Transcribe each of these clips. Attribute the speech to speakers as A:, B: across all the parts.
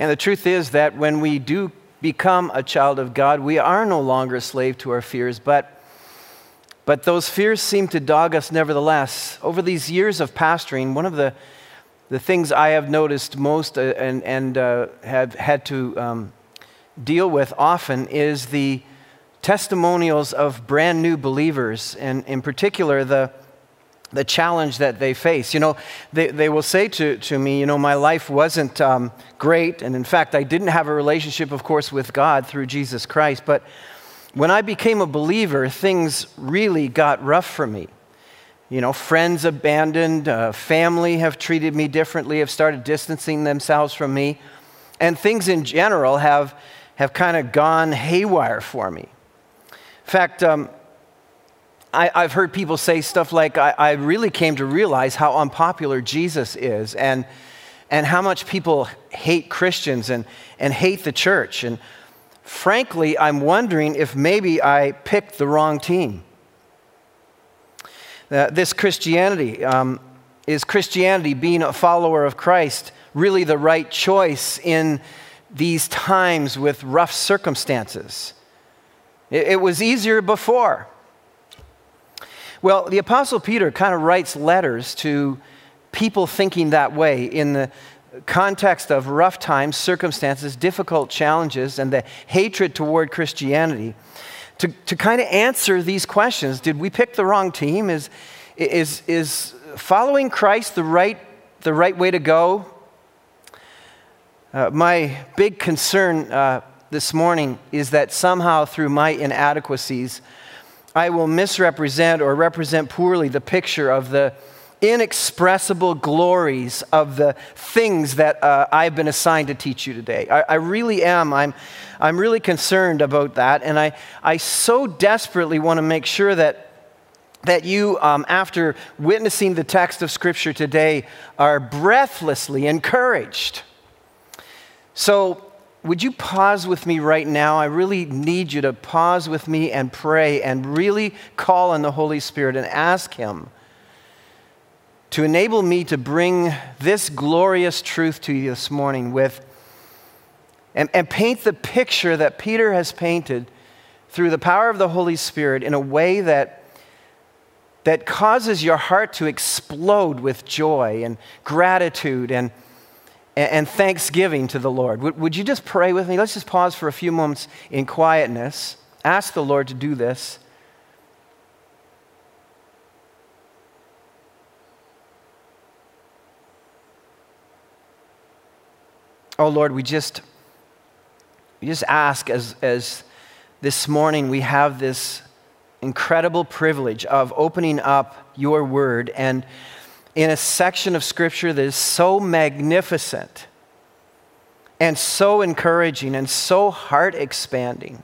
A: And the truth is that when we do become a child of God, we are no longer a slave to our fears, but, but those fears seem to dog us nevertheless. Over these years of pastoring, one of the, the things I have noticed most uh, and, and uh, have had to um, deal with often is the testimonials of brand new believers, and in particular, the the challenge that they face. You know, they, they will say to, to me, you know, my life wasn't um, great. And in fact, I didn't have a relationship, of course, with God through Jesus Christ. But when I became a believer, things really got rough for me. You know, friends abandoned, uh, family have treated me differently, have started distancing themselves from me. And things in general have, have kind of gone haywire for me. In fact, um, I, have heard people say stuff like, I, I, really came to realize how unpopular Jesus is and, and how much people hate Christians and, and hate the church. And frankly, I'm wondering if maybe I picked the wrong team. Uh, this Christianity, um, is Christianity, being a follower of Christ, really the right choice in these times with rough circumstances? It, it was easier before. Well, the Apostle Peter kind of writes letters to people thinking that way in the context of rough times, circumstances, difficult challenges, and the hatred toward Christianity. To, to kind of answer these questions did we pick the wrong team? Is, is, is following Christ the right, the right way to go? Uh, my big concern uh, this morning is that somehow through my inadequacies, I will misrepresent or represent poorly the picture of the inexpressible glories of the things that uh, I've been assigned to teach you today. I, I, really am. I'm, I'm really concerned about that. And I, I so desperately want to make sure that, that you, um, after witnessing the text of Scripture today, are breathlessly encouraged. So, would you pause with me right now? I really need you to pause with me and pray and really call on the Holy Spirit and ask Him to enable me to bring this glorious truth to you this morning with and, and paint the picture that Peter has painted through the power of the Holy Spirit in a way that, that causes your heart to explode with joy and gratitude and and thanksgiving to the Lord. Would you just pray with me? Let's just pause for a few moments in quietness. Ask the Lord to do this. Oh Lord, we just we just ask as as this morning we have this incredible privilege of opening up your word and in a section of Scripture that is so magnificent and so encouraging and so heart expanding,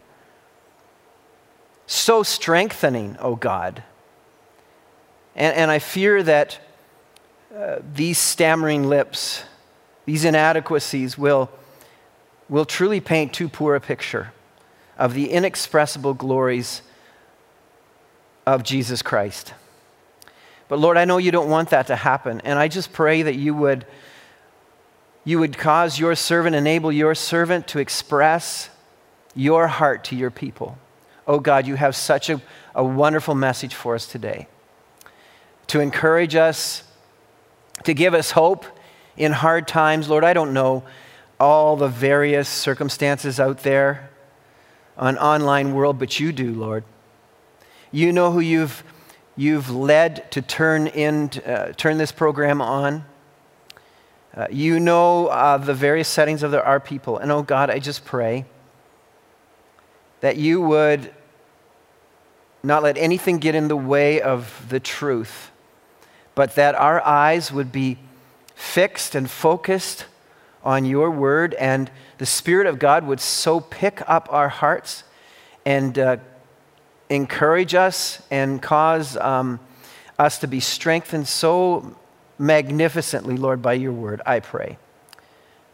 A: so strengthening, oh God. And, and I fear that uh, these stammering lips, these inadequacies will, will truly paint too poor a picture of the inexpressible glories of Jesus Christ. But Lord, I know you don't want that to happen. And I just pray that you would, you would cause your servant, enable your servant to express your heart to your people. Oh God, you have such a, a wonderful message for us today to encourage us, to give us hope in hard times. Lord, I don't know all the various circumstances out there on online world, but you do, Lord. You know who you've you've led to turn, in, uh, turn this program on. Uh, you know uh, the various settings of the, our people. And oh God, I just pray that you would not let anything get in the way of the truth, but that our eyes would be fixed and focused on your word, and the Spirit of God would so pick up our hearts and uh, encourage us and cause um, us to be strengthened so magnificently, Lord, by your word, I pray.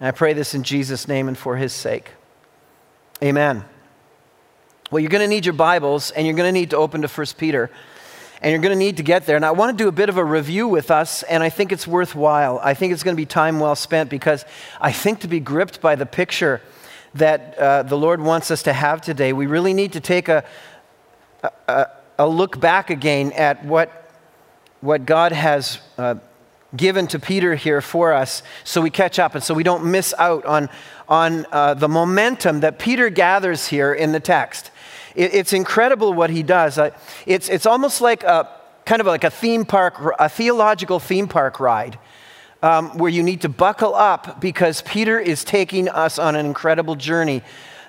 A: And I pray this in Jesus' name and for his sake. Amen. Well, you're going to need your Bibles and you're going to need to open to 1 Peter. and you're going to need to get there. And I want to do a bit of a review with us, and I think it's worthwhile. I think it's going to be time well spent because I think to be gripped by the picture that uh, the Lord wants us to have today, we really need to take a, a, look back again at what, what God has uh, given to Peter here for us so we catch up and so we don't miss out on, on uh, the momentum that Peter gathers here in the text. It, it's incredible what he does. Uh, it's, it's almost like a kind of like a theme park, a theological theme park ride. Um, where you need to buckle up because Peter is taking us on an incredible journey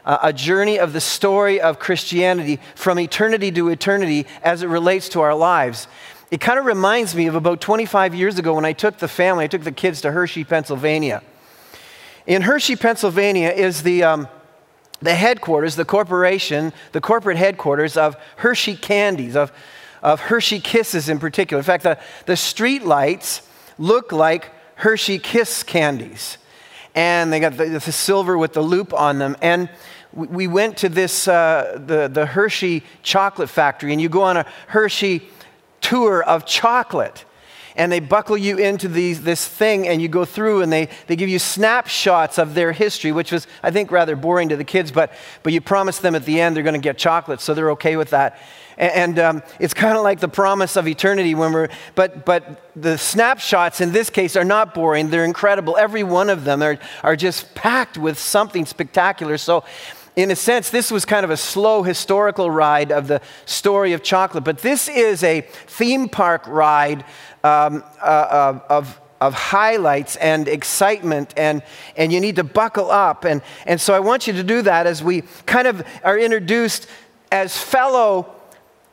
A: a journey of the story of Christianity from eternity to eternity as it relates to our lives. It kind of reminds me of about 25 years ago when I took the family, I took the kids to Hershey, Pennsylvania. In Hershey, Pennsylvania is the, um, the headquarters, the corporation, the corporate headquarters of Hershey Candies, of, of Hershey Kisses in particular. In fact, the, the street lights look like Hershey Kiss candies. And they got the, the silver with the loop on them. And we went to this, uh, the, the Hershey chocolate factory, and you go on a Hershey tour of chocolate. And they buckle you into these, this thing, and you go through, and they, they give you snapshots of their history, which was, I think, rather boring to the kids, but, but you promise them at the end they're going to get chocolate, so they're okay with that. And, and um, it's kind of like the promise of eternity when we're, but, but the snapshots in this case are not boring, they're incredible. Every one of them are, are just packed with something spectacular. So, in a sense, this was kind of a slow historical ride of the story of chocolate, but this is a theme park ride um, uh, uh, of, of highlights and excitement, and, and you need to buckle up. And, and so I want you to do that as we kind of are introduced as fellow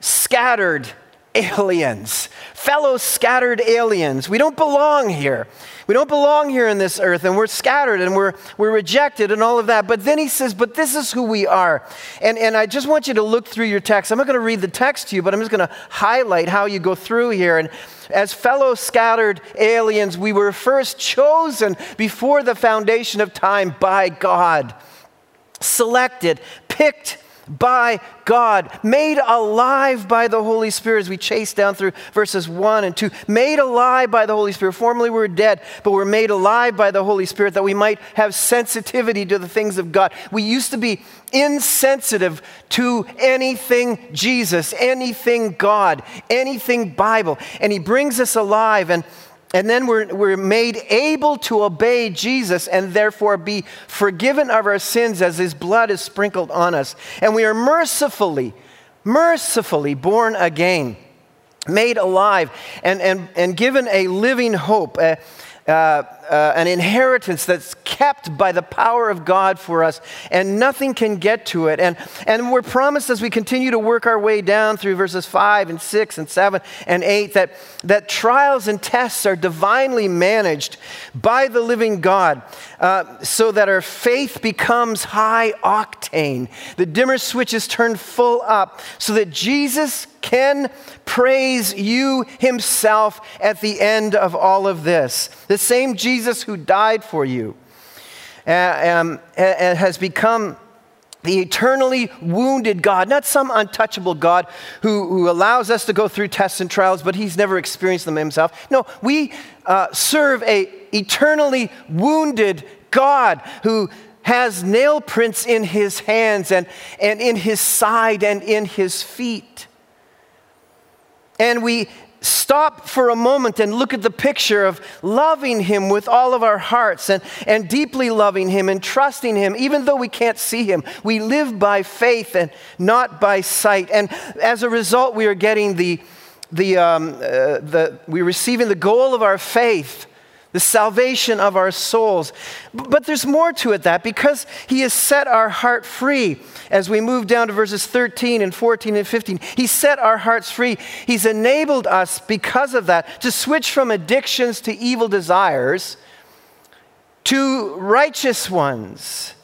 A: scattered aliens, fellow scattered aliens. We don't belong here. We don't belong here in this earth, and we're scattered and we're, we're rejected and all of that. But then he says, But this is who we are. And, and I just want you to look through your text. I'm not going to read the text to you, but I'm just going to highlight how you go through here. And as fellow scattered aliens, we were first chosen before the foundation of time by God, selected, picked by God, made alive by the Holy Spirit, as we chase down through verses 1 and 2. Made alive by the Holy Spirit. Formerly we were dead, but we're made alive by the Holy Spirit that we might have sensitivity to the things of God. We used to be insensitive to anything Jesus, anything God, anything Bible. And He brings us alive. And and then we're, we're made able to obey Jesus and therefore be forgiven of our sins as his blood is sprinkled on us. And we are mercifully, mercifully born again, made alive, and, and, and given a living hope. Uh, uh, uh, an inheritance that's kept by the power of God for us, and nothing can get to it. And, and we're promised as we continue to work our way down through verses 5 and 6 and 7 and 8 that, that trials and tests are divinely managed by the living God uh, so that our faith becomes high octane. The dimmer switch is turned full up so that Jesus can praise you himself at the end of all of this. The same Jesus who died for you uh, um, and has become the eternally wounded God, not some untouchable God who, who allows us to go through tests and trials, but he's never experienced them himself. No, we uh, serve a eternally wounded God who has nail prints in his hands and, and in his side and in his feet and we stop for a moment and look at the picture of loving Him with all of our hearts and, and deeply loving Him and trusting Him, even though we can't see Him. We live by faith and not by sight. And as a result, we are getting the, the, um, uh, the we're receiving the goal of our faith the salvation of our souls. But there's more to it that because he has set our heart free as we move down to verses 13 and 14 and 15. He set our hearts free. He's enabled us because of that to switch from addictions to evil desires to righteous ones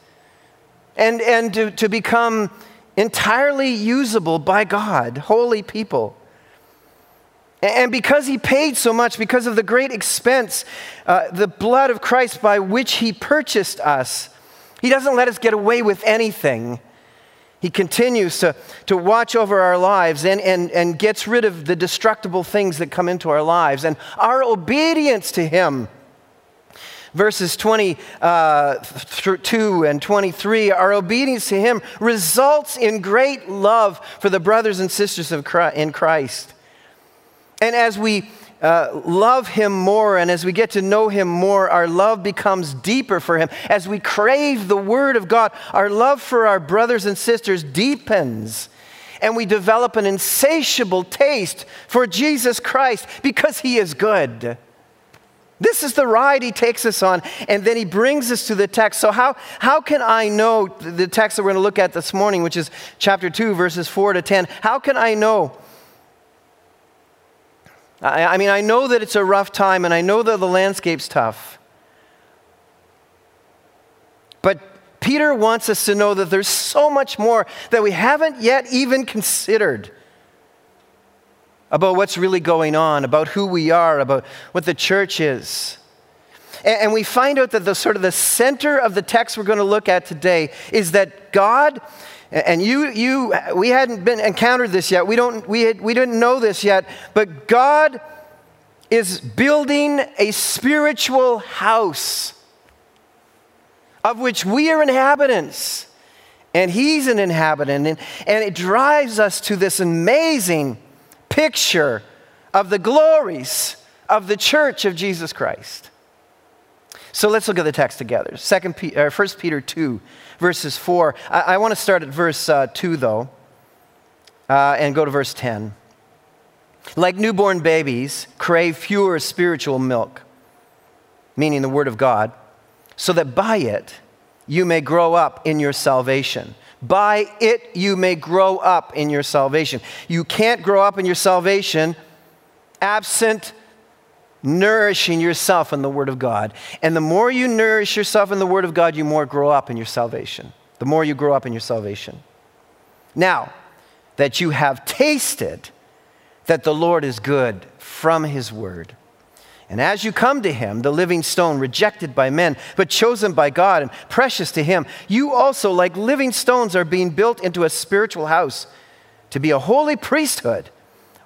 A: and, and to, to become entirely usable by God, holy people. And because he paid so much, because of the great expense, uh, the blood of Christ by which he purchased us, he doesn't let us get away with anything. He continues to, to watch over our lives and, and, and gets rid of the destructible things that come into our lives. And our obedience to Him, verses 22 uh, and 23, our obedience to Him results in great love for the brothers and sisters of Christ, in Christ. And as we uh, love Him more and as we get to know Him more, our love becomes deeper for Him. As we crave the Word of God, our love for our brothers and sisters deepens. And we develop an insatiable taste for Jesus Christ because He is good. This is the ride he takes us on, and then he brings us to the text. So, how, how can I know the text that we're going to look at this morning, which is chapter 2, verses 4 to 10? How can I know I, I mean, I know that it's a rough time and I know that the landscape's tough. But Peter wants us to know that there's so much more that we haven't yet even considered about what's really going on, about who we are, about what the church is. And, and we find out that the sort of the center of the text we're going to look at today is that God and you, you, we hadn't been encountered this yet. We don't, we, had, we didn't know this yet. But God is building a spiritual house of which we are inhabitants. And He's an inhabitant. And, and it drives us to this amazing picture of the glories of the church of Jesus Christ. So let's look at the text together. Second, or 1 Peter 2, verses 4. I, I want to start at verse uh, 2, though, uh, and go to verse 10. Like newborn babies, crave pure spiritual milk, meaning the Word of God, so that by it you may grow up in your salvation. By it you may grow up in your salvation. You can't grow up in your salvation absent nourishing yourself in the Word of God. And the more you nourish yourself in the Word of God, you more grow up in your salvation. The more you grow up in your salvation. Now, that you have tasted that the Lord is good from His Word. And as you come to Him, the living stone, rejected by men, but chosen by God and precious to Him, you also, like living stones, are being built into a spiritual house to be a holy priesthood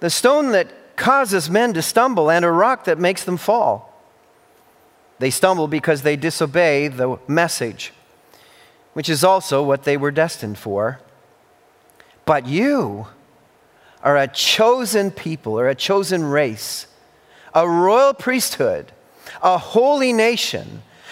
A: the stone that causes men to stumble, and a rock that makes them fall. They stumble because they disobey the message, which is also what they were destined for. But you are a chosen people, or a chosen race, a royal priesthood, a holy nation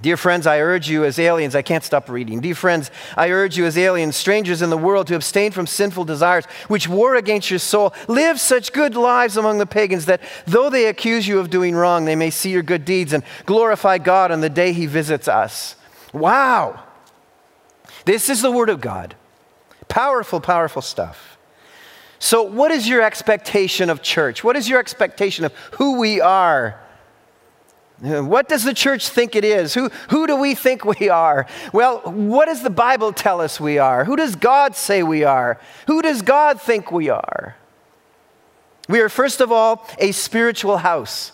A: Dear friends, I urge you as aliens, I can't stop reading. Dear friends, I urge you as aliens, strangers in the world, to abstain from sinful desires which war against your soul. Live such good lives among the pagans that though they accuse you of doing wrong, they may see your good deeds and glorify God on the day he visits us. Wow! This is the Word of God. Powerful, powerful stuff. So, what is your expectation of church? What is your expectation of who we are? What does the church think it is? Who, who do we think we are? Well, what does the Bible tell us we are? Who does God say we are? Who does God think we are? We are, first of all, a spiritual house,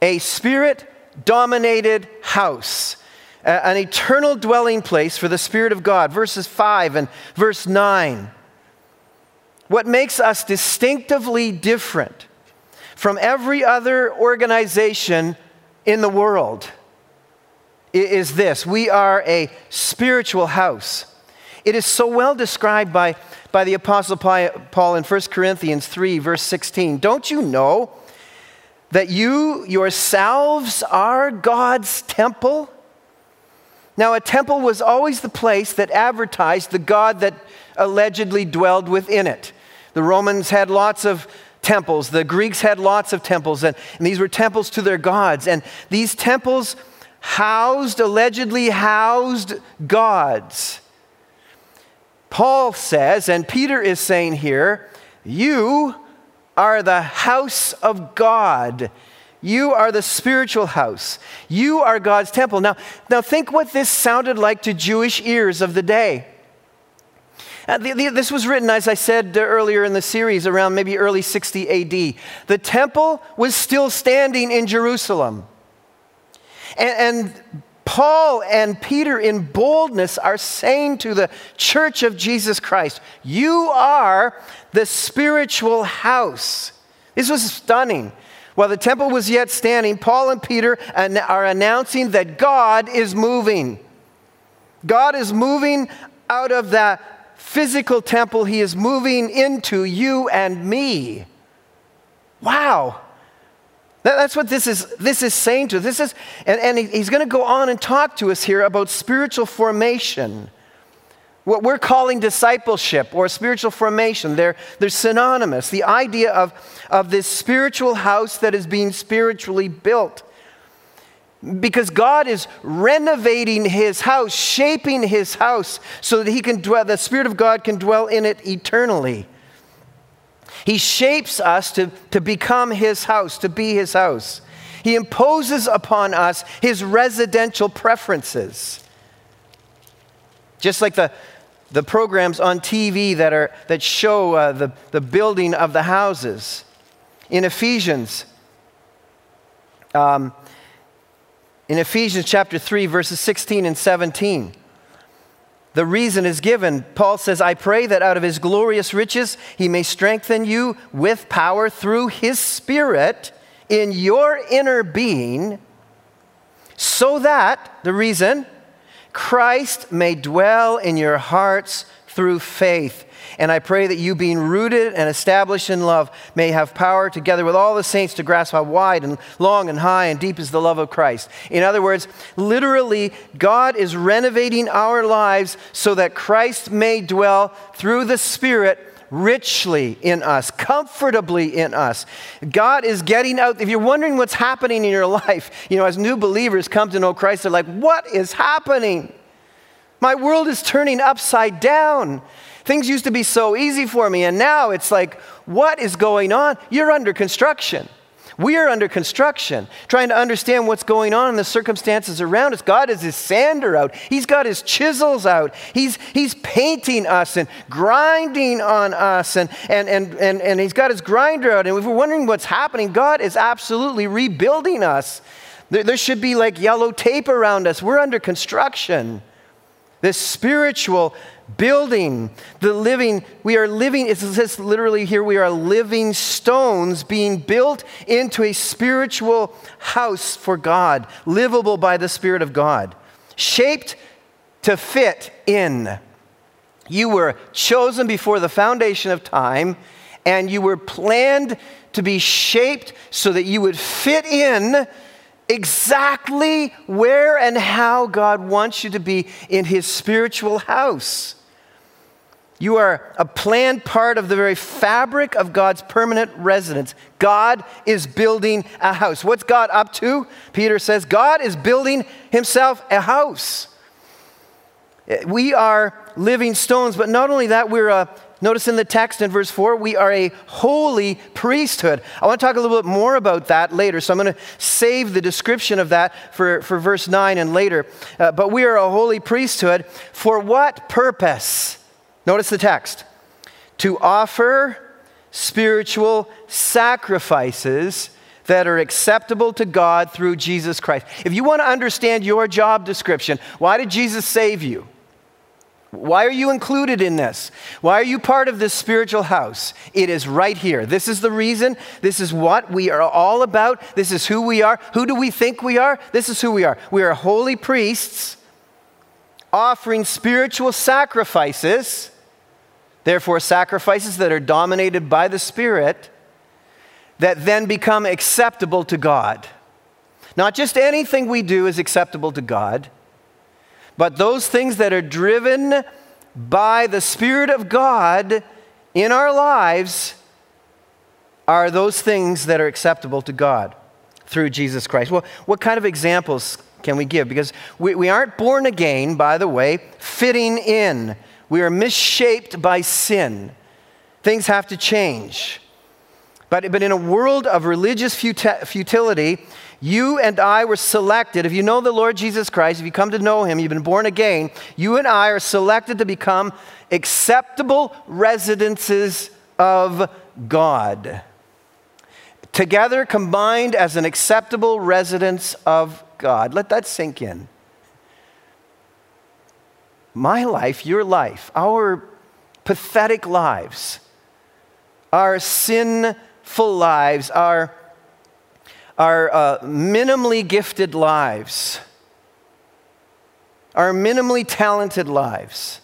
A: a spirit dominated house, an eternal dwelling place for the Spirit of God. Verses 5 and verse 9. What makes us distinctively different from every other organization in the world is this we are a spiritual house. It is so well described by, by the Apostle Paul in 1 Corinthians 3, verse 16. Don't you know that you yourselves are God's temple? Now, a temple was always the place that advertised the God that allegedly dwelled within it. The Romans had lots of temples, the Greeks had lots of temples, and, and these were temples to their gods. And these temples housed, allegedly housed gods. Paul says, and Peter is saying here, you are the house of God. You are the spiritual house. You are God's temple. Now, now think what this sounded like to Jewish ears of the day. Uh, the, the, this was written, as I said earlier in the series, around maybe early 60 AD. The temple was still standing in Jerusalem. And, and Paul and Peter, in boldness, are saying to the church of Jesus Christ, You are the spiritual house. This was stunning. While the temple was yet standing, Paul and Peter are announcing that God is moving. God is moving out of that physical temple, He is moving into you and me. Wow. That's what this is, this is saying to us. This is, and, and he's going to go on and talk to us here about spiritual formation. What we're calling discipleship or spiritual formation, they're, they're synonymous. The idea of, of this spiritual house that is being spiritually built. Because God is renovating his house, shaping his house so that he can dwell, the Spirit of God can dwell in it eternally. He shapes us to, to become His house, to be His house. He imposes upon us His residential preferences. Just like the, the programs on TV that, are, that show uh, the, the building of the houses. In Ephesians, um, in Ephesians chapter 3, verses 16 and 17, the reason is given. Paul says, I pray that out of his glorious riches he may strengthen you with power through his Spirit in your inner being, so that, the reason, Christ may dwell in your hearts through faith. And I pray that you, being rooted and established in love, may have power together with all the saints to grasp how wide and long and high and deep is the love of Christ. In other words, literally, God is renovating our lives so that Christ may dwell through the Spirit richly in us, comfortably in us. God is getting out. If you're wondering what's happening in your life, you know, as new believers come to know Christ, they're like, what is happening? My world is turning upside down. Things used to be so easy for me, and now it's like, what is going on? You're under construction. We are under construction, trying to understand what's going on in the circumstances around us. God has his sander out. He's got his chisels out. He's, he's painting us and grinding on us, and, and, and, and, and he's got his grinder out. And if we're wondering what's happening, God is absolutely rebuilding us. There, there should be like yellow tape around us. We're under construction. This spiritual building, the living, we are living, it says literally here, we are living stones being built into a spiritual house for God, livable by the Spirit of God, shaped to fit in. You were chosen before the foundation of time, and you were planned to be shaped so that you would fit in exactly where and how God wants you to be in His spiritual house. You are a planned part of the very fabric of God's permanent residence. God is building a house. What's God up to? Peter says, God is building himself a house. We are living stones, but not only that, we're a, notice in the text in verse 4, we are a holy priesthood. I want to talk a little bit more about that later, so I'm going to save the description of that for, for verse 9 and later. Uh, but we are a holy priesthood. For what purpose? Notice the text to offer spiritual sacrifices that are acceptable to God through Jesus Christ. If you want to understand your job description, why did Jesus save you? Why are you included in this? Why are you part of this spiritual house? It is right here. This is the reason. This is what we are all about. This is who we are. Who do we think we are? This is who we are. We are holy priests offering spiritual sacrifices Therefore, sacrifices that are dominated by the Spirit that then become acceptable to God. Not just anything we do is acceptable to God, but those things that are driven by the Spirit of God in our lives are those things that are acceptable to God through Jesus Christ. Well, what kind of examples can we give? Because we, we aren't born again, by the way, fitting in. We are misshaped by sin. Things have to change. But, but in a world of religious futility, you and I were selected. If you know the Lord Jesus Christ, if you come to know him, you've been born again, you and I are selected to become acceptable residences of God. Together, combined as an acceptable residence of God. Let that sink in. My life, your life, our pathetic lives, our sinful lives, our our uh, minimally gifted lives, our minimally talented lives,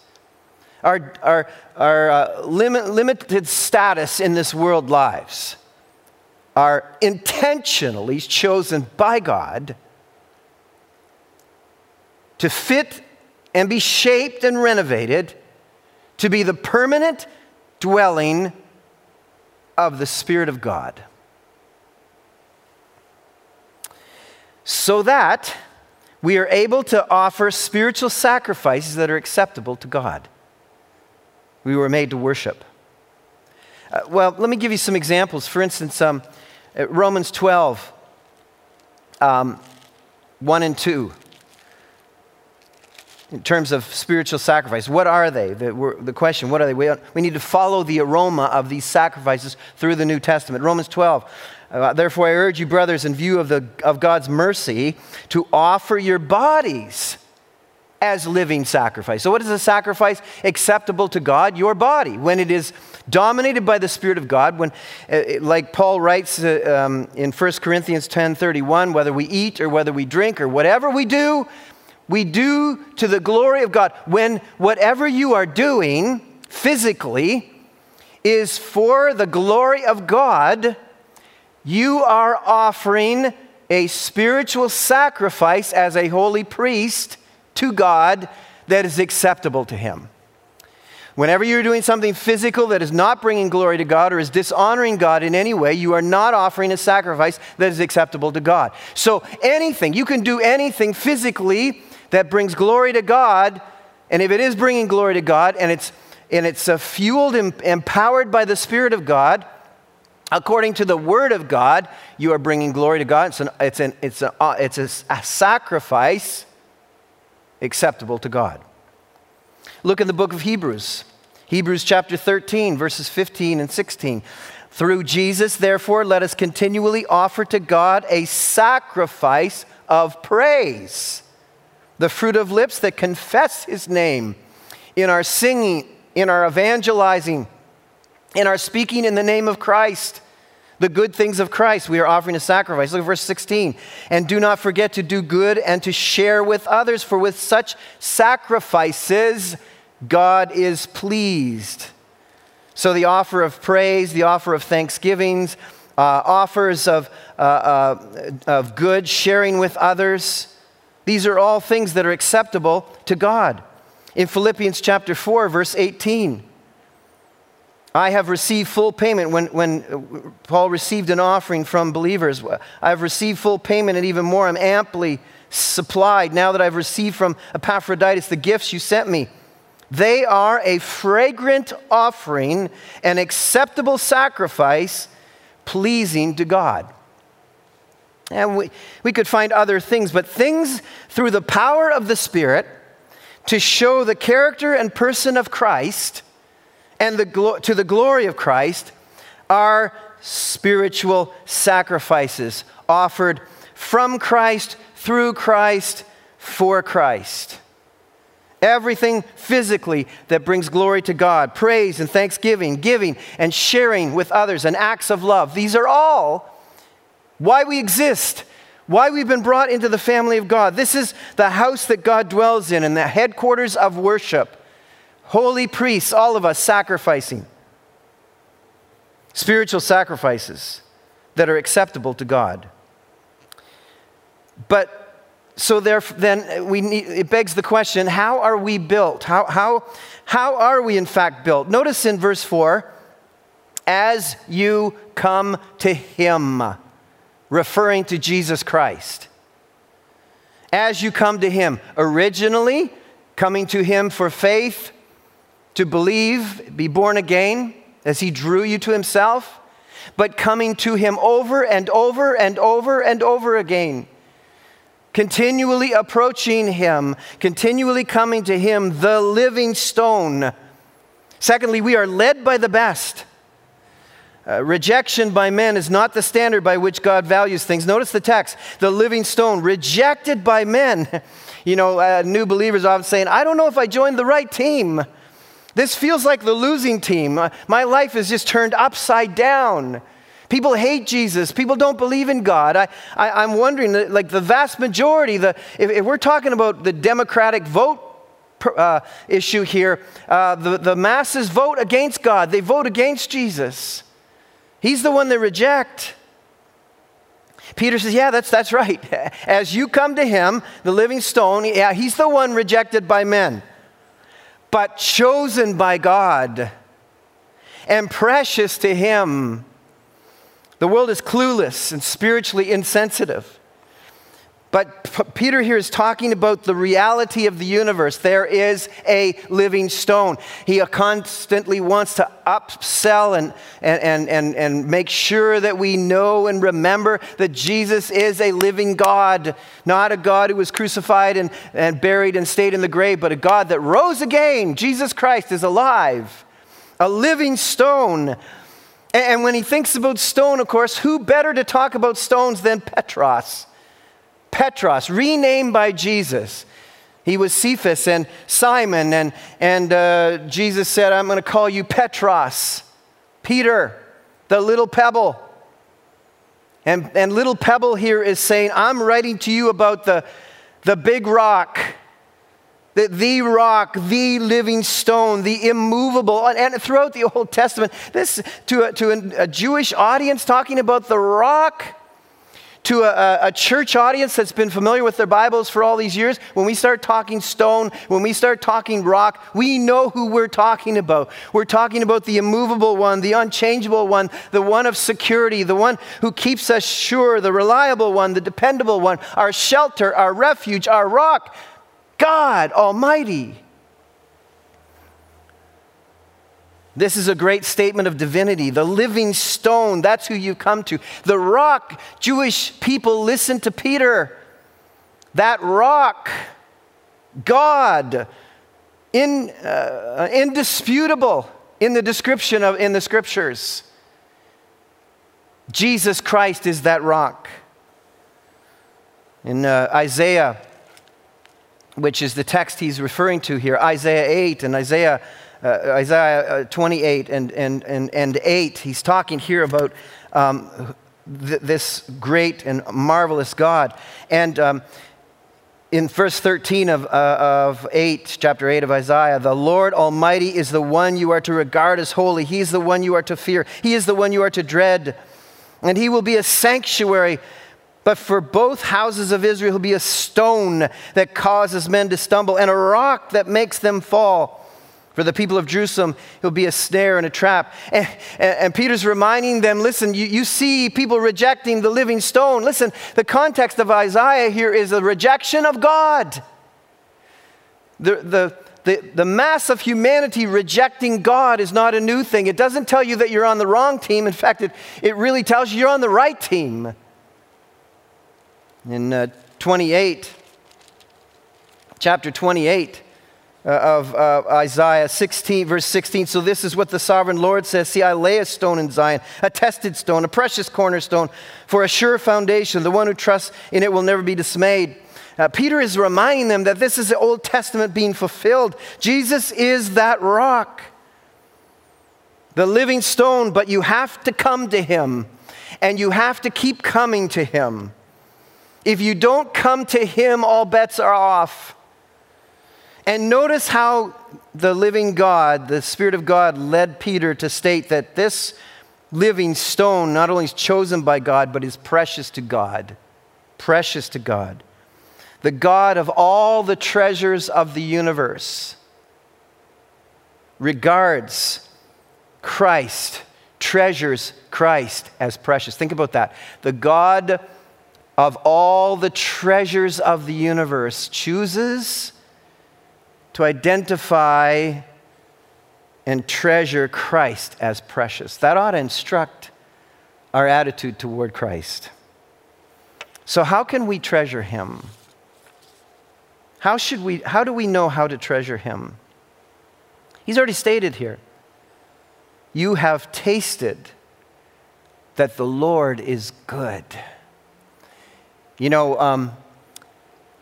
A: our, our, our uh, limit, limited status in this world lives are intentionally chosen by God to fit and be shaped and renovated to be the permanent dwelling of the Spirit of God. so that we are able to offer spiritual sacrifices that are acceptable to God. We were made to worship. Uh, well, let me give you some examples. For instance, um, Romans 12, um, 1 and 2 in terms of spiritual sacrifice. What are they? The, the, question, what are they? We, we need to follow the aroma of these sacrifices through the New Testament. Romans 12. Uh, Therefore, I urge you, brothers, in view of, the, of God's mercy, to offer your bodies as living sacrifice. So, what is a sacrifice acceptable to God? Your body. When it is dominated by the Spirit of God, when, uh, like Paul writes uh, um, in 1 Corinthians 10 31, whether we eat or whether we drink or whatever we do, we do to the glory of God. When whatever you are doing physically is for the glory of God, you are offering a spiritual sacrifice as a holy priest to God that is acceptable to Him. Whenever you're doing something physical that is not bringing glory to God or is dishonoring God in any way, you are not offering a sacrifice that is acceptable to God. So, anything, you can do anything physically that brings glory to God, and if it is bringing glory to God and it's, and it's uh, fueled and empowered by the Spirit of God, according to the Word of God, you are bringing glory to God. It's, an, it's, an, it's, a, uh, it's a, a sacrifice acceptable to God. Look in the book of Hebrews, Hebrews chapter 13, verses 15 and 16. Through Jesus, therefore, let us continually offer to God a sacrifice of praise the fruit of lips that confess his name, in our singing, in our evangelizing, in our speaking in the name of Christ, the good things of Christ, we are offering a sacrifice. Look at verse 16. And do not forget to do good and to share with others, for with such sacrifices, God is pleased. So the offer of praise, the offer of thanksgivings, uh, offers of, uh, uh, of good, sharing with others, these are all things that are acceptable to God. In Philippians chapter 4, verse 18, I have received full payment. When, when uh, Paul received an offering from believers, I've received full payment and even more. I'm amply supplied now that I've received from Epaphroditus the gifts you sent me. They are a fragrant offering, an acceptable sacrifice, pleasing to God. And we, we could find other things, but things through the power of the Spirit to show the character and person of Christ and the, to the glory of Christ are spiritual sacrifices offered from Christ, through Christ, for Christ. Everything physically that brings glory to God, praise and thanksgiving, giving and sharing with others, and acts of love, these are all why we exist, why we've been brought into the family of God. This is the house that God dwells in and the headquarters of worship. Holy priests, all of us sacrificing. Spiritual sacrifices that are acceptable to God. But so there, then we need, it begs the question how are we built? How, how, how are we in fact built? Notice in verse 4 as you come to Him, referring to Jesus Christ. As you come to Him, originally coming to Him for faith, to believe, be born again, as He drew you to Himself, but coming to Him over and over and over and over again continually approaching Him, continually coming to Him, the living stone. Secondly, we are led by the best. Uh, rejection by men is not the standard by which God values things. Notice the text the living stone, rejected by men. You know, uh, new believers often saying, I don't know if I joined the right team. This feels like the losing team. Uh, my life is just turned upside down. People hate Jesus. People don't believe in God. I, I, am wondering, like the vast majority, the, if, if we're talking about the Democratic vote uh, issue here, uh, the, the masses vote against God. They vote against Jesus. He's the one they reject. Peter says, Yeah, that's, that's right. As you come to him, the living stone, yeah, he's the one rejected by men, but chosen by God and precious to him. The world is clueless and spiritually insensitive. But P- Peter here is talking about the reality of the universe. There is a living stone. He constantly wants to upsell and, and, and, and, make sure that we know and remember that Jesus is a living God, not a God who was crucified and, and buried and stayed in the grave, but a God that rose again. Jesus Christ is alive, a living stone and when he thinks about stone, of course, who better to talk about stones than Petros? Petros, renamed by Jesus. He was Cephas and Simon, and, and uh, Jesus said, I'm going to call you Petros, Peter, the little pebble. And, and little pebble here is saying, I'm writing to you about the, the big rock that the rock, the living stone, the immovable, and throughout the Old Testament, this to a, to a Jewish audience talking about the rock, to a, a, church audience that's been familiar with their Bibles for all these years, when we start talking stone, when we start talking rock, we know who we're talking about. We're talking about the immovable one, the unchangeable one, the one of security, the one who keeps us sure, the reliable one, the dependable one, our shelter, our refuge, our rock. God Almighty. This is a great statement of divinity. The living stone, that's who you come to. The rock, Jewish people listen to Peter. That rock, God, in, uh, indisputable in the description of in the scriptures. Jesus Christ is that rock. In uh, Isaiah which is the text he's referring to here, Isaiah 8 and Isaiah, uh, Isaiah uh, 28 and, and, and, and 8. He's talking here about um, th- this great and marvelous God. And um, in verse 13 of, uh, of 8, chapter 8 of Isaiah, the Lord Almighty is the one you are to regard as holy. He's the one you are to fear. He is the one you are to dread. And he will be a sanctuary but for both houses of Israel, he'll be a stone that causes men to stumble and a rock that makes them fall. For the people of Jerusalem, he'll be a snare and a trap. And, and, and Peter's reminding them listen, you, you see people rejecting the living stone. Listen, the context of Isaiah here is a rejection of God. The, the, the, the mass of humanity rejecting God is not a new thing. It doesn't tell you that you're on the wrong team. In fact, it, it really tells you you're on the right team. In uh, 28, chapter 28 uh, of uh, Isaiah 16, verse 16. So, this is what the sovereign Lord says See, I lay a stone in Zion, a tested stone, a precious cornerstone, for a sure foundation. The one who trusts in it will never be dismayed. Uh, Peter is reminding them that this is the Old Testament being fulfilled. Jesus is that rock, the living stone, but you have to come to him, and you have to keep coming to him. If you don't come to Him, all bets are off. And notice how the living God, the Spirit of God, led Peter to state that this living stone not only is chosen by God, but is precious to God. Precious to God. The God of all the treasures of the universe regards Christ, treasures Christ as precious. Think about that. The God of all the treasures of the universe chooses to identify and treasure Christ as precious. That ought to instruct our attitude toward Christ. So, how can we treasure him? How, should we, how do we know how to treasure him? He's already stated here You have tasted that the Lord is good. You know, um,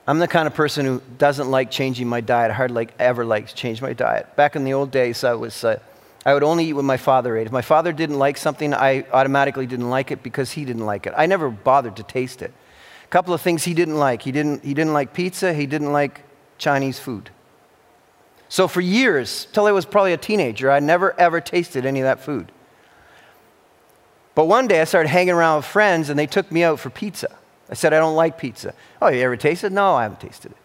A: I'm the kind of person who doesn't like changing my diet. I hardly like, ever like to change my diet. Back in the old days, I was. Uh, I would only eat what my father ate. If my father didn't like something, I automatically didn't like it because he didn't like it. I never bothered to taste it. A couple of things he didn't like. He didn't, he didn't like pizza, he didn't like Chinese food. So for years, till I was probably a teenager, I never ever tasted any of that food. But one day I started hanging around with friends and they took me out for pizza. I said, I don't like pizza. Oh, you ever tasted it? No, I haven't tasted it.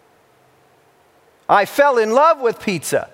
A: I fell in love with pizza.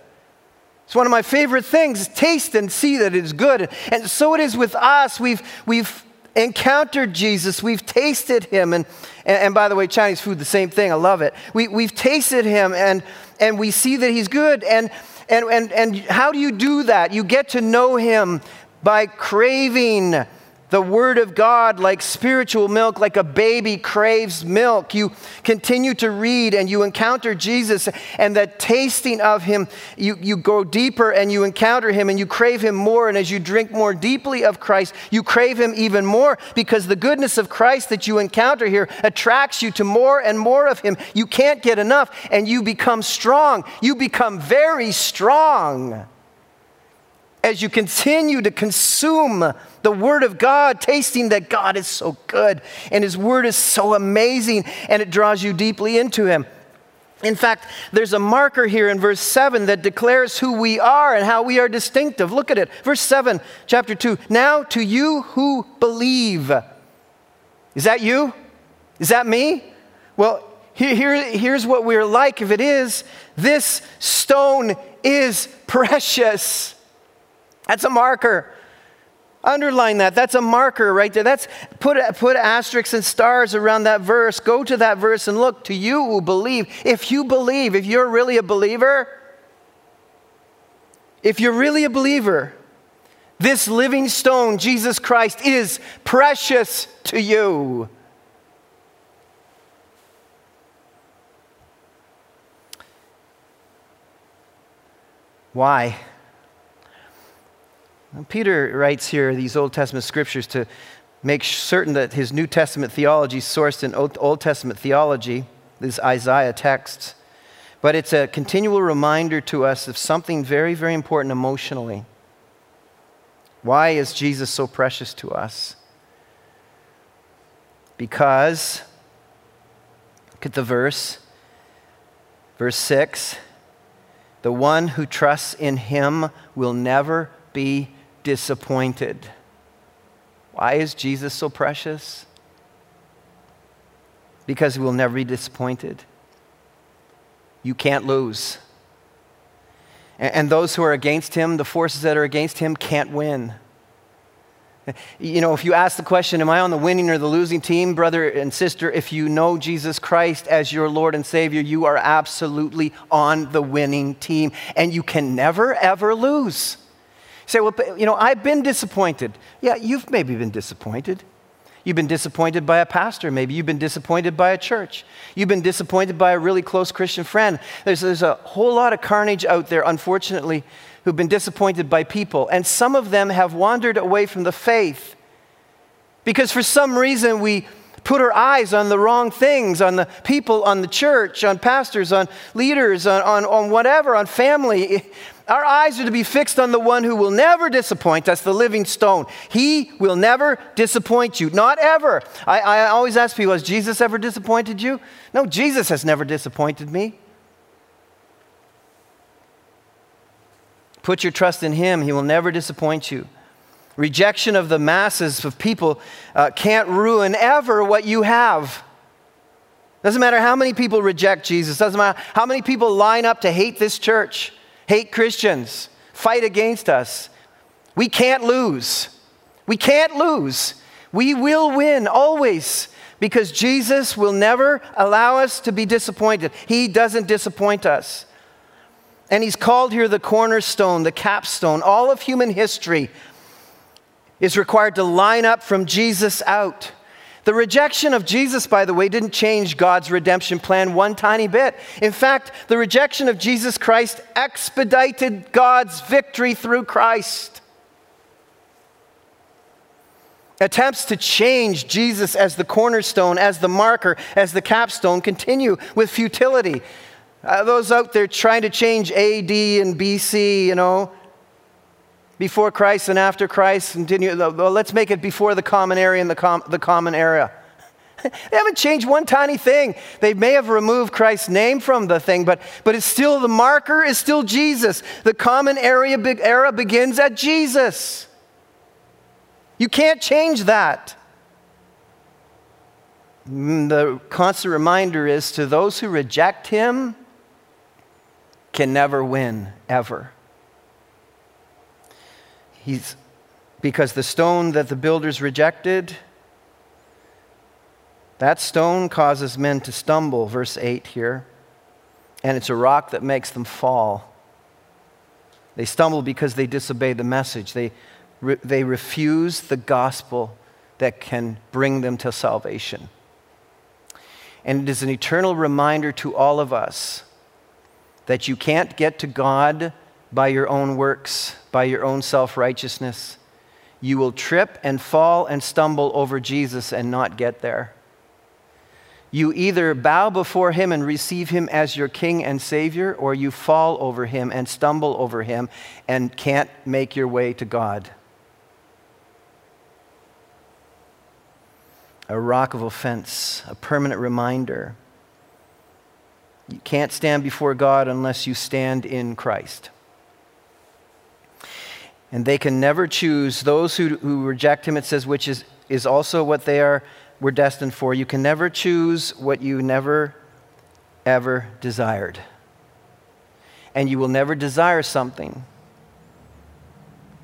A: It's one of my favorite things. Taste and see that it is good. And so it is with us. We've, we've encountered Jesus, we've tasted him. And, and, and, by the way, Chinese food, the same thing. I love it. We, we've tasted him and, and we see that he's good. And, and, and, and how do you do that? You get to know him by craving the Word of God like spiritual milk, like a baby craves milk. You continue to read and you encounter Jesus, and that tasting of Him, you, you go deeper and you encounter Him and you crave Him more. And as you drink more deeply of Christ, you crave Him even more because the goodness of Christ that you encounter here attracts you to more and more of Him. You can't get enough, and you become strong. You become very strong as you continue to consume the Word of God, tasting that God is so good and His Word is so amazing and it draws you deeply into Him. In fact, there's a marker here in verse 7 that declares who we are and how we are distinctive. Look at it. Verse 7, chapter 2. Now to you who believe. Is that you? Is that me? Well, here, here, here's what we're like if it is. This stone is precious. That's a marker. Underline that. That's a marker right there. That's put, put asterisks and stars around that verse. Go to that verse and look to you who believe. If you believe, if you're really a believer, if you're really a believer, this living stone, Jesus Christ, is precious to you. Why? Peter writes here these Old Testament scriptures to make certain that his New Testament theology is sourced in Old Testament theology, these Isaiah texts. But it's a continual reminder to us of something very, very important emotionally. Why is Jesus so precious to us? Because, look at the verse, verse 6 the one who trusts in him will never be disappointed. Why is Jesus so precious? Because we will never be disappointed. You can't lose. And those who are against him, the forces that are against him, can't win. You know, if you ask the question, Am I on the winning or the losing team, brother and sister? If you know Jesus Christ as your Lord and Savior, you are absolutely on the winning team. And you can never, ever lose say, well, you know, I've been disappointed. Yeah, you've maybe been disappointed. You've been disappointed by a pastor, maybe. You've been disappointed by a church. You've been disappointed by a really close Christian friend. There's, there's a whole lot of carnage out there, unfortunately, who've been disappointed by people. And some of them have wandered away from the faith because for some reason we put our eyes on the wrong things, on the people, on the church, on pastors, on leaders, on, on, on whatever, on family. Our eyes are to be fixed on the one who will never disappoint us, the living stone. He will never disappoint you, not ever. I, I always ask people, has Jesus ever disappointed you? No, Jesus has never disappointed me. Put your trust in Him, He will never disappoint you. Rejection of the masses of people uh, can't ruin ever what you have. Doesn't matter how many people reject Jesus, doesn't matter how many people line up to hate this church, hate Christians, fight against us. We can't lose. We can't lose. We will win always because Jesus will never allow us to be disappointed. He doesn't disappoint us. And he's called here the cornerstone, the capstone. All of human history is required to line up from Jesus out. The rejection of Jesus, by the way, didn't change God's redemption plan one tiny bit. In fact, the rejection of Jesus Christ expedited God's victory through Christ. Attempts to change Jesus as the cornerstone, as the marker, as the capstone continue with futility. Uh, those out there trying to change AD and BC, you know, before Christ and after Christ, continue, let's make it before the common area and the, com- the common era. they haven't changed one tiny thing. They may have removed Christ's name from the thing, but, but it's still the marker is still Jesus. The common area, era begins at Jesus. You can't change that. Mm, the constant reminder is to those who reject him can never win, ever. He's, because the stone that the builders rejected, that stone causes men to stumble, verse 8 here, and it's a rock that makes them fall. They stumble because they disobey the message. They re- they refuse the gospel that can bring them to salvation. And it is an eternal reminder to all of us that you can't get to God by your own works, by your own self righteousness. You will trip and fall and stumble over Jesus and not get there. You either bow before him and receive him as your king and savior, or you fall over him and stumble over him and can't make your way to God. a rock of offense, a permanent reminder. You can't stand before God unless you stand in Christ. And they can never choose those who, who reject him, it says, which is, is also what they are were destined for. You can never choose what you never, ever desired. And you will never desire something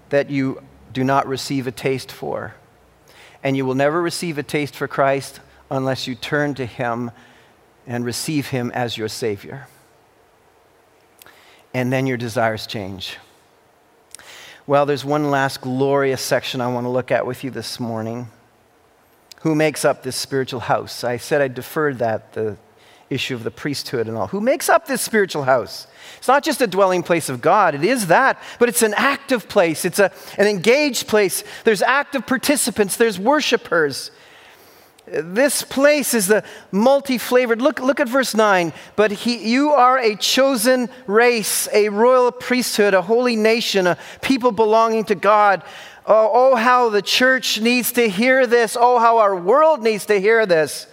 A: that you do not receive a taste for and you will never receive a taste for Christ unless you turn to Him and receive Him as your Savior. And then your desires change. Well, there's one last glorious section I want to look at with you this morning. Who makes up this spiritual house? I said I deferred that, the issue of the priesthood and all. Who makes up this spiritual house? It's not just a dwelling place of God, it is that, but it's an active place, it's a, an engaged place. There's active participants, there's worshipers. This place is the multi flavored. Look, look at verse 9. But he, you are a chosen race, a royal priesthood, a holy nation, a people belonging to God. Oh, oh, how the church needs to hear this. Oh, how our world needs to hear this.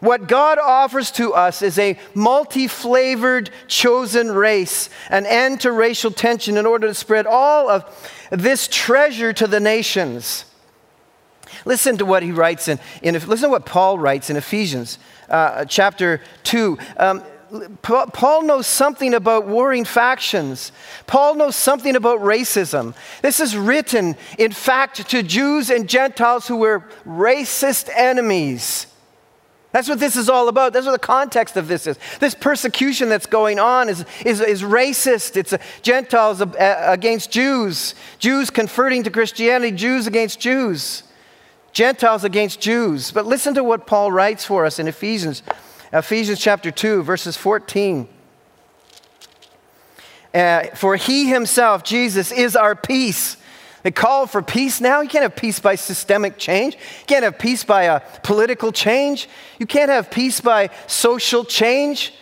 A: What God offers to us is a multi flavored chosen race, an end to racial tension in order to spread all of this treasure to the nations. Listen to what he writes in, in listen to what Paul writes in Ephesians uh, chapter 2. Um, Paul knows something about warring factions. Paul knows something about racism. This is written, in fact, to Jews and Gentiles who were racist enemies. That's what this is all about. That's what the context of this is. This persecution that's going on is, is, is racist. It's Gentiles against Jews, Jews converting to Christianity, Jews against Jews, Gentiles against Jews. But listen to what Paul writes for us in Ephesians, Ephesians chapter 2, verses 14. Uh, for he himself, Jesus, is our peace they call for peace now. You can't have peace by systemic change. You can't have peace by a political change. You can't have peace by social change.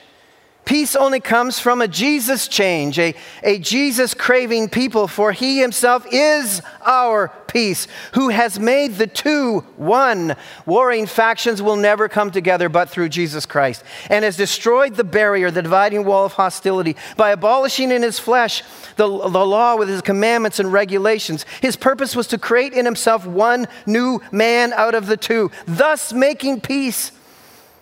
A: Peace only comes from a Jesus change, a, a Jesus craving people, for he himself is our peace, who has made the two one. Warring factions will never come together but through Jesus Christ, and has destroyed the barrier, the dividing wall of hostility, by abolishing in his flesh the, the law with his commandments and regulations. His purpose was to create in himself one new man out of the two, thus making peace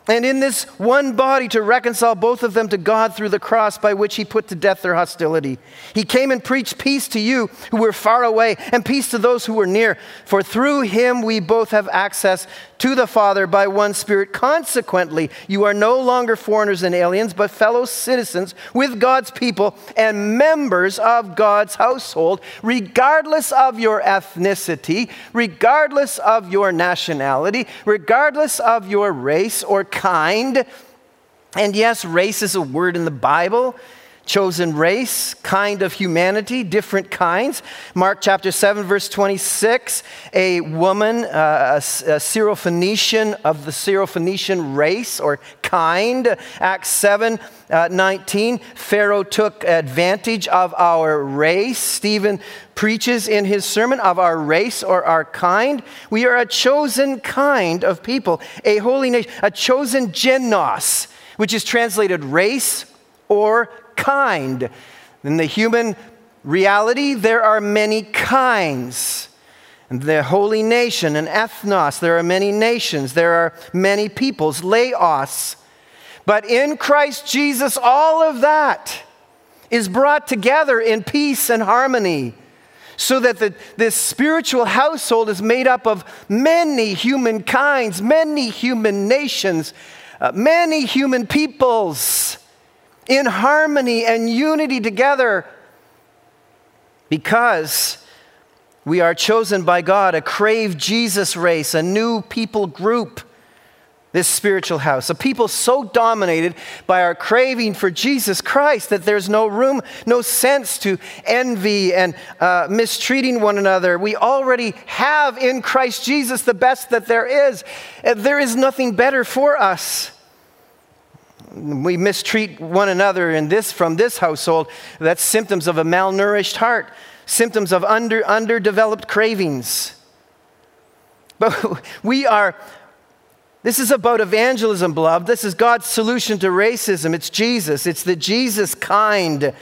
A: and in this one body to reconcile both of them to God through the cross by which he put to death their hostility. He came and preached peace to you who were far away and peace to those who were near. For through him we both have access to the Father by one Spirit. Consequently, you are no longer foreigners and aliens, but fellow citizens with God's people and members of God's household, regardless of your ethnicity, regardless of your nationality, regardless of your race or kind. And yes, race is a word in the Bible chosen race, kind of humanity, different kinds. Mark chapter 7, verse 26, a woman, uh, a, a Syrophoenician of the Syrophoenician race or kind. Acts 7, uh, 19, Pharaoh took advantage of our race. Stephen preaches in his sermon of our race or our kind. We are a chosen kind of people, a holy nation, a chosen genos, which is translated race or kind. In the human reality, there are many kinds. The holy nation, an ethnos, there are many nations, there are many peoples, laos. But in Christ Jesus, all of that is brought together in peace and harmony so that the, this spiritual household is made up of many human kinds, many human nations, uh, many human peoples in harmony and unity together because we are chosen by God, a crave Jesus race, a new people group, this spiritual house, a people so dominated by our craving for Jesus Christ that there's no room, no sense to envy and uh, mistreating one another. We already have in Christ Jesus the best that there is. There is nothing better for us we mistreat one another in this from this household, that's symptoms of a malnourished heart, symptoms of under, underdeveloped cravings. But we are, this is about evangelism, beloved. This is God's solution to racism. It's Jesus, it's the Jesus kind.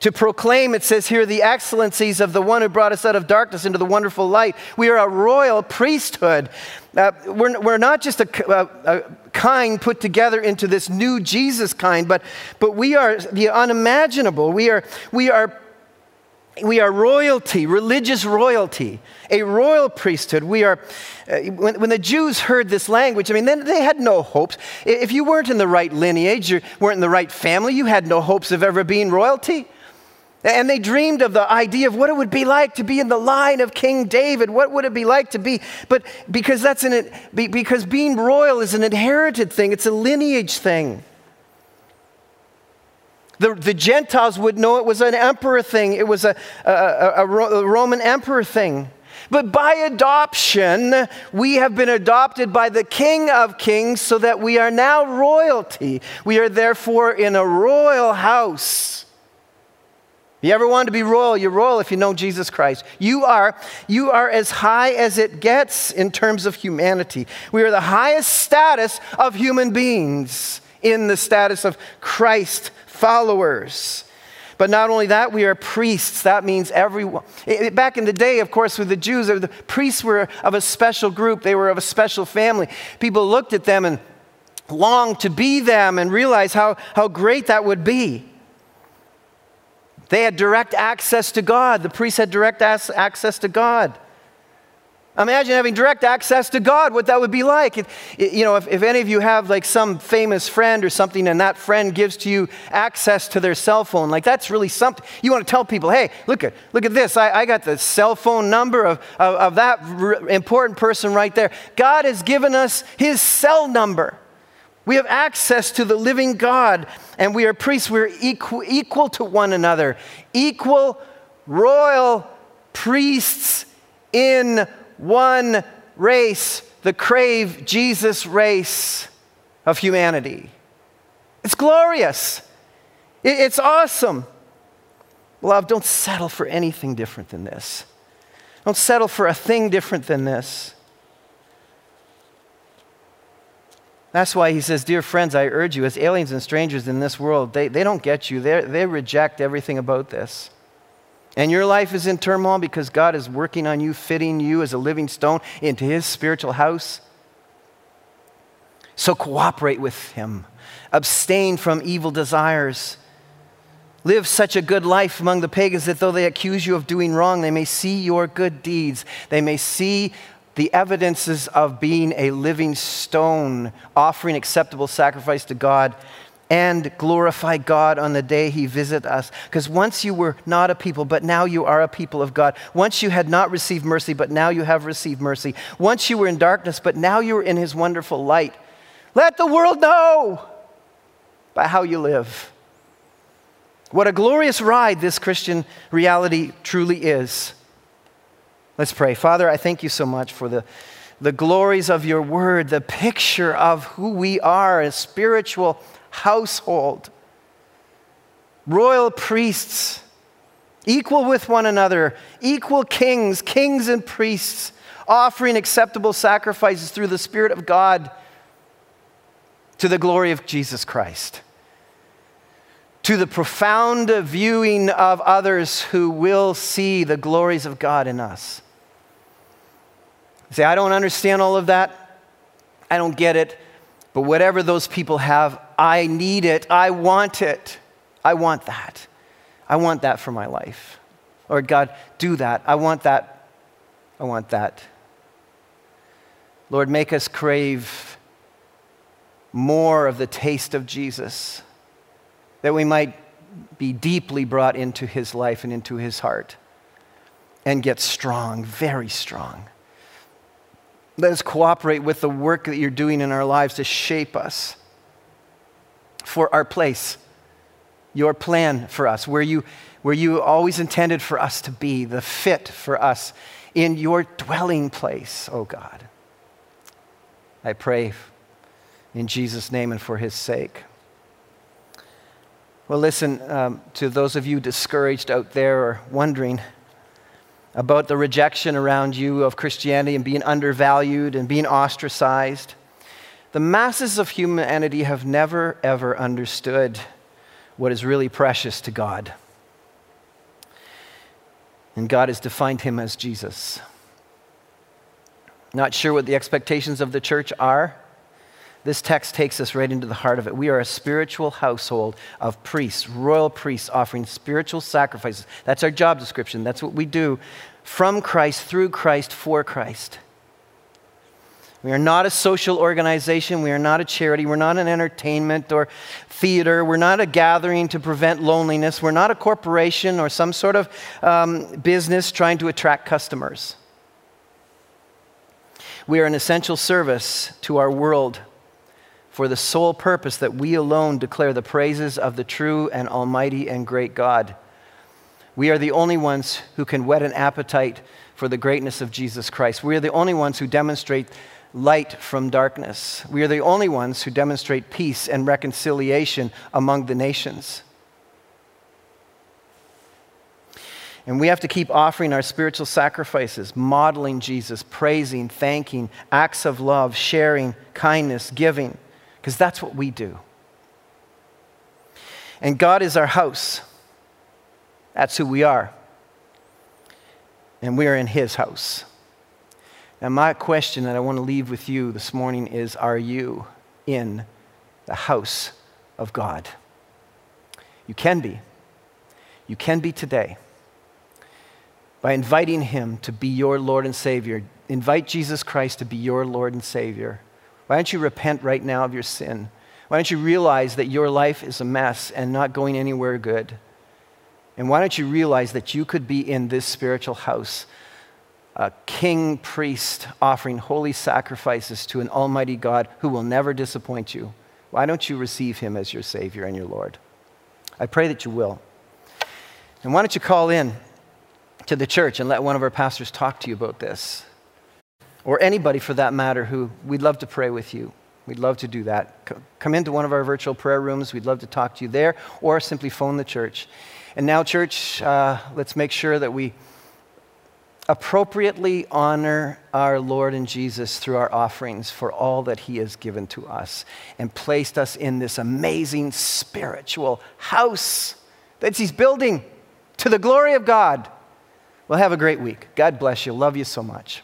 A: To proclaim, it says here, the excellencies of the one who brought us out of darkness into the wonderful light. We are a royal priesthood. Uh, we're, we're not just a, a, a kind put together into this new Jesus kind, but, but we are the unimaginable. We are, we are we are royalty, religious royalty, a royal priesthood. We are, uh, when, when, the Jews heard this language, I mean, then they had no hopes. If you weren't in the right lineage, you weren't in the right family, you had no hopes of ever being royalty. And they dreamed of the idea of what it would be like to be in the line of King David. What would it be like to be? But because that's an, because being royal is an inherited thing, it's a lineage thing. The, the Gentiles would know it was an emperor thing, it was a, a, a, a Roman emperor thing. But by adoption, we have been adopted by the King of Kings so that we are now royalty. We are therefore in a royal house. You ever wanted to be royal? You're royal if you know Jesus Christ. You are, you are as high as it gets in terms of humanity. We are the highest status of human beings in the status of Christ followers. But not only that, we are priests. That means everyone. Back in the day, of course, with the Jews, the priests were of a special group, they were of a special family. People looked at them and longed to be them and realized how, how great that would be. They had direct access to God. The priests had direct access to God. Imagine having direct access to God, what that would be like. If, you know, if, if any of you have like some famous friend or something and that friend gives to you access to their cell phone, like that's really something. You want to tell people, hey, look at, look at this. I, I got the cell phone number of, of, of that r- important person right there. God has given us his cell number. We have access to the living God, and we are priests. We're equal, equal to one another, equal royal priests in one race, the crave Jesus race of humanity. It's glorious. It's awesome. Love, don't settle for anything different than this. Don't settle for a thing different than this. That's why he says, Dear friends, I urge you, as aliens and strangers in this world, they, they don't get you. they they reject everything about this. And your life is in turmoil because God is working on you, fitting you as a living stone into his spiritual house. So cooperate with him, abstain from evil desires. Live such a good life among the pagans that though they accuse you of doing wrong, they may see your good deeds. They may see the evidences of being a living stone, offering acceptable sacrifice to God, and glorify God on the day He visit us. Because once you were not a people, but now you are a people of God. Once you had not received mercy, but now you have received mercy. Once you were in darkness, but now you are in His wonderful light. Let the world know by how you live. What a glorious ride this Christian reality truly is. Let's pray. Father, I thank you so much for the, the glories of your word, the picture of who we are, a spiritual household, royal priests, equal with one another, equal kings, kings and priests, offering acceptable sacrifices through the Spirit of God to the glory of Jesus Christ to the profound viewing of others who will see the glories of God in us. Say, I don't understand all of that. I don't get it. But whatever those people have, I need it. I want it. I want that. I want that for my life. Lord God, do that. I want that. I want that. Lord, make us crave more of the taste of Jesus that we might be deeply brought into his life and into his heart and get strong, very strong. Let us cooperate with the work that you're doing in our lives to shape us for our place, your plan for us, where you, where you always intended for us to be, the fit for us in your dwelling place, oh God. I pray in Jesus' name and for his sake. Well, listen, um, to those of you discouraged out there or wondering about the rejection around you of Christianity and being undervalued and being ostracized, the masses of humanity have never, ever understood what is really precious to God. And God has defined him as Jesus. Not sure what the expectations of the church are. This text takes us right into the heart of it. We are a spiritual household of priests, royal priests, offering spiritual sacrifices. That's our job description. That's what we do from Christ, through Christ, for Christ. We are not a social organization. We are not a charity. We're not an entertainment or theater. We're not a gathering to prevent loneliness. We're not a corporation or some sort of um, business trying to attract customers. We are an essential service to our world for the sole purpose that we alone declare the praises of the true and almighty and great God. We are the only ones who can whet an appetite for the greatness of Jesus Christ. We are the only ones who demonstrate light from darkness. We are the only ones who demonstrate peace and reconciliation among the nations. And we have to keep offering our spiritual sacrifices, modeling Jesus, praising, thanking, acts of love, sharing, kindness, giving because that's what we do. And God is our house. That's who we are. And we are in His house. Now, my question that I want to leave with you this morning is Are you in the house of God? You can be. You can be today by inviting Him to be your Lord and Savior. Invite Jesus Christ to be your Lord and Savior. Why don't you repent right now of your sin? Why don't you realize that your life is a mess and not going anywhere good? And why don't you realize that you could be in this spiritual house, a king priest offering holy sacrifices to an almighty God who will never disappoint you? Why don't you receive him as your Savior and your Lord? I pray that you will. And why don't you call in to the church and let one of our pastors talk to you about this? Or anybody for that matter who we'd love to pray with you. We'd love to do that. Come into one of our virtual prayer rooms. We'd love to talk to you there, or simply phone the church. And now, church, uh, let's make sure that we appropriately honor our Lord and Jesus through our offerings for all that He has given to us and placed us in this amazing spiritual house that He's building to the glory of God. Well, have a great week. God bless you. Love you so much.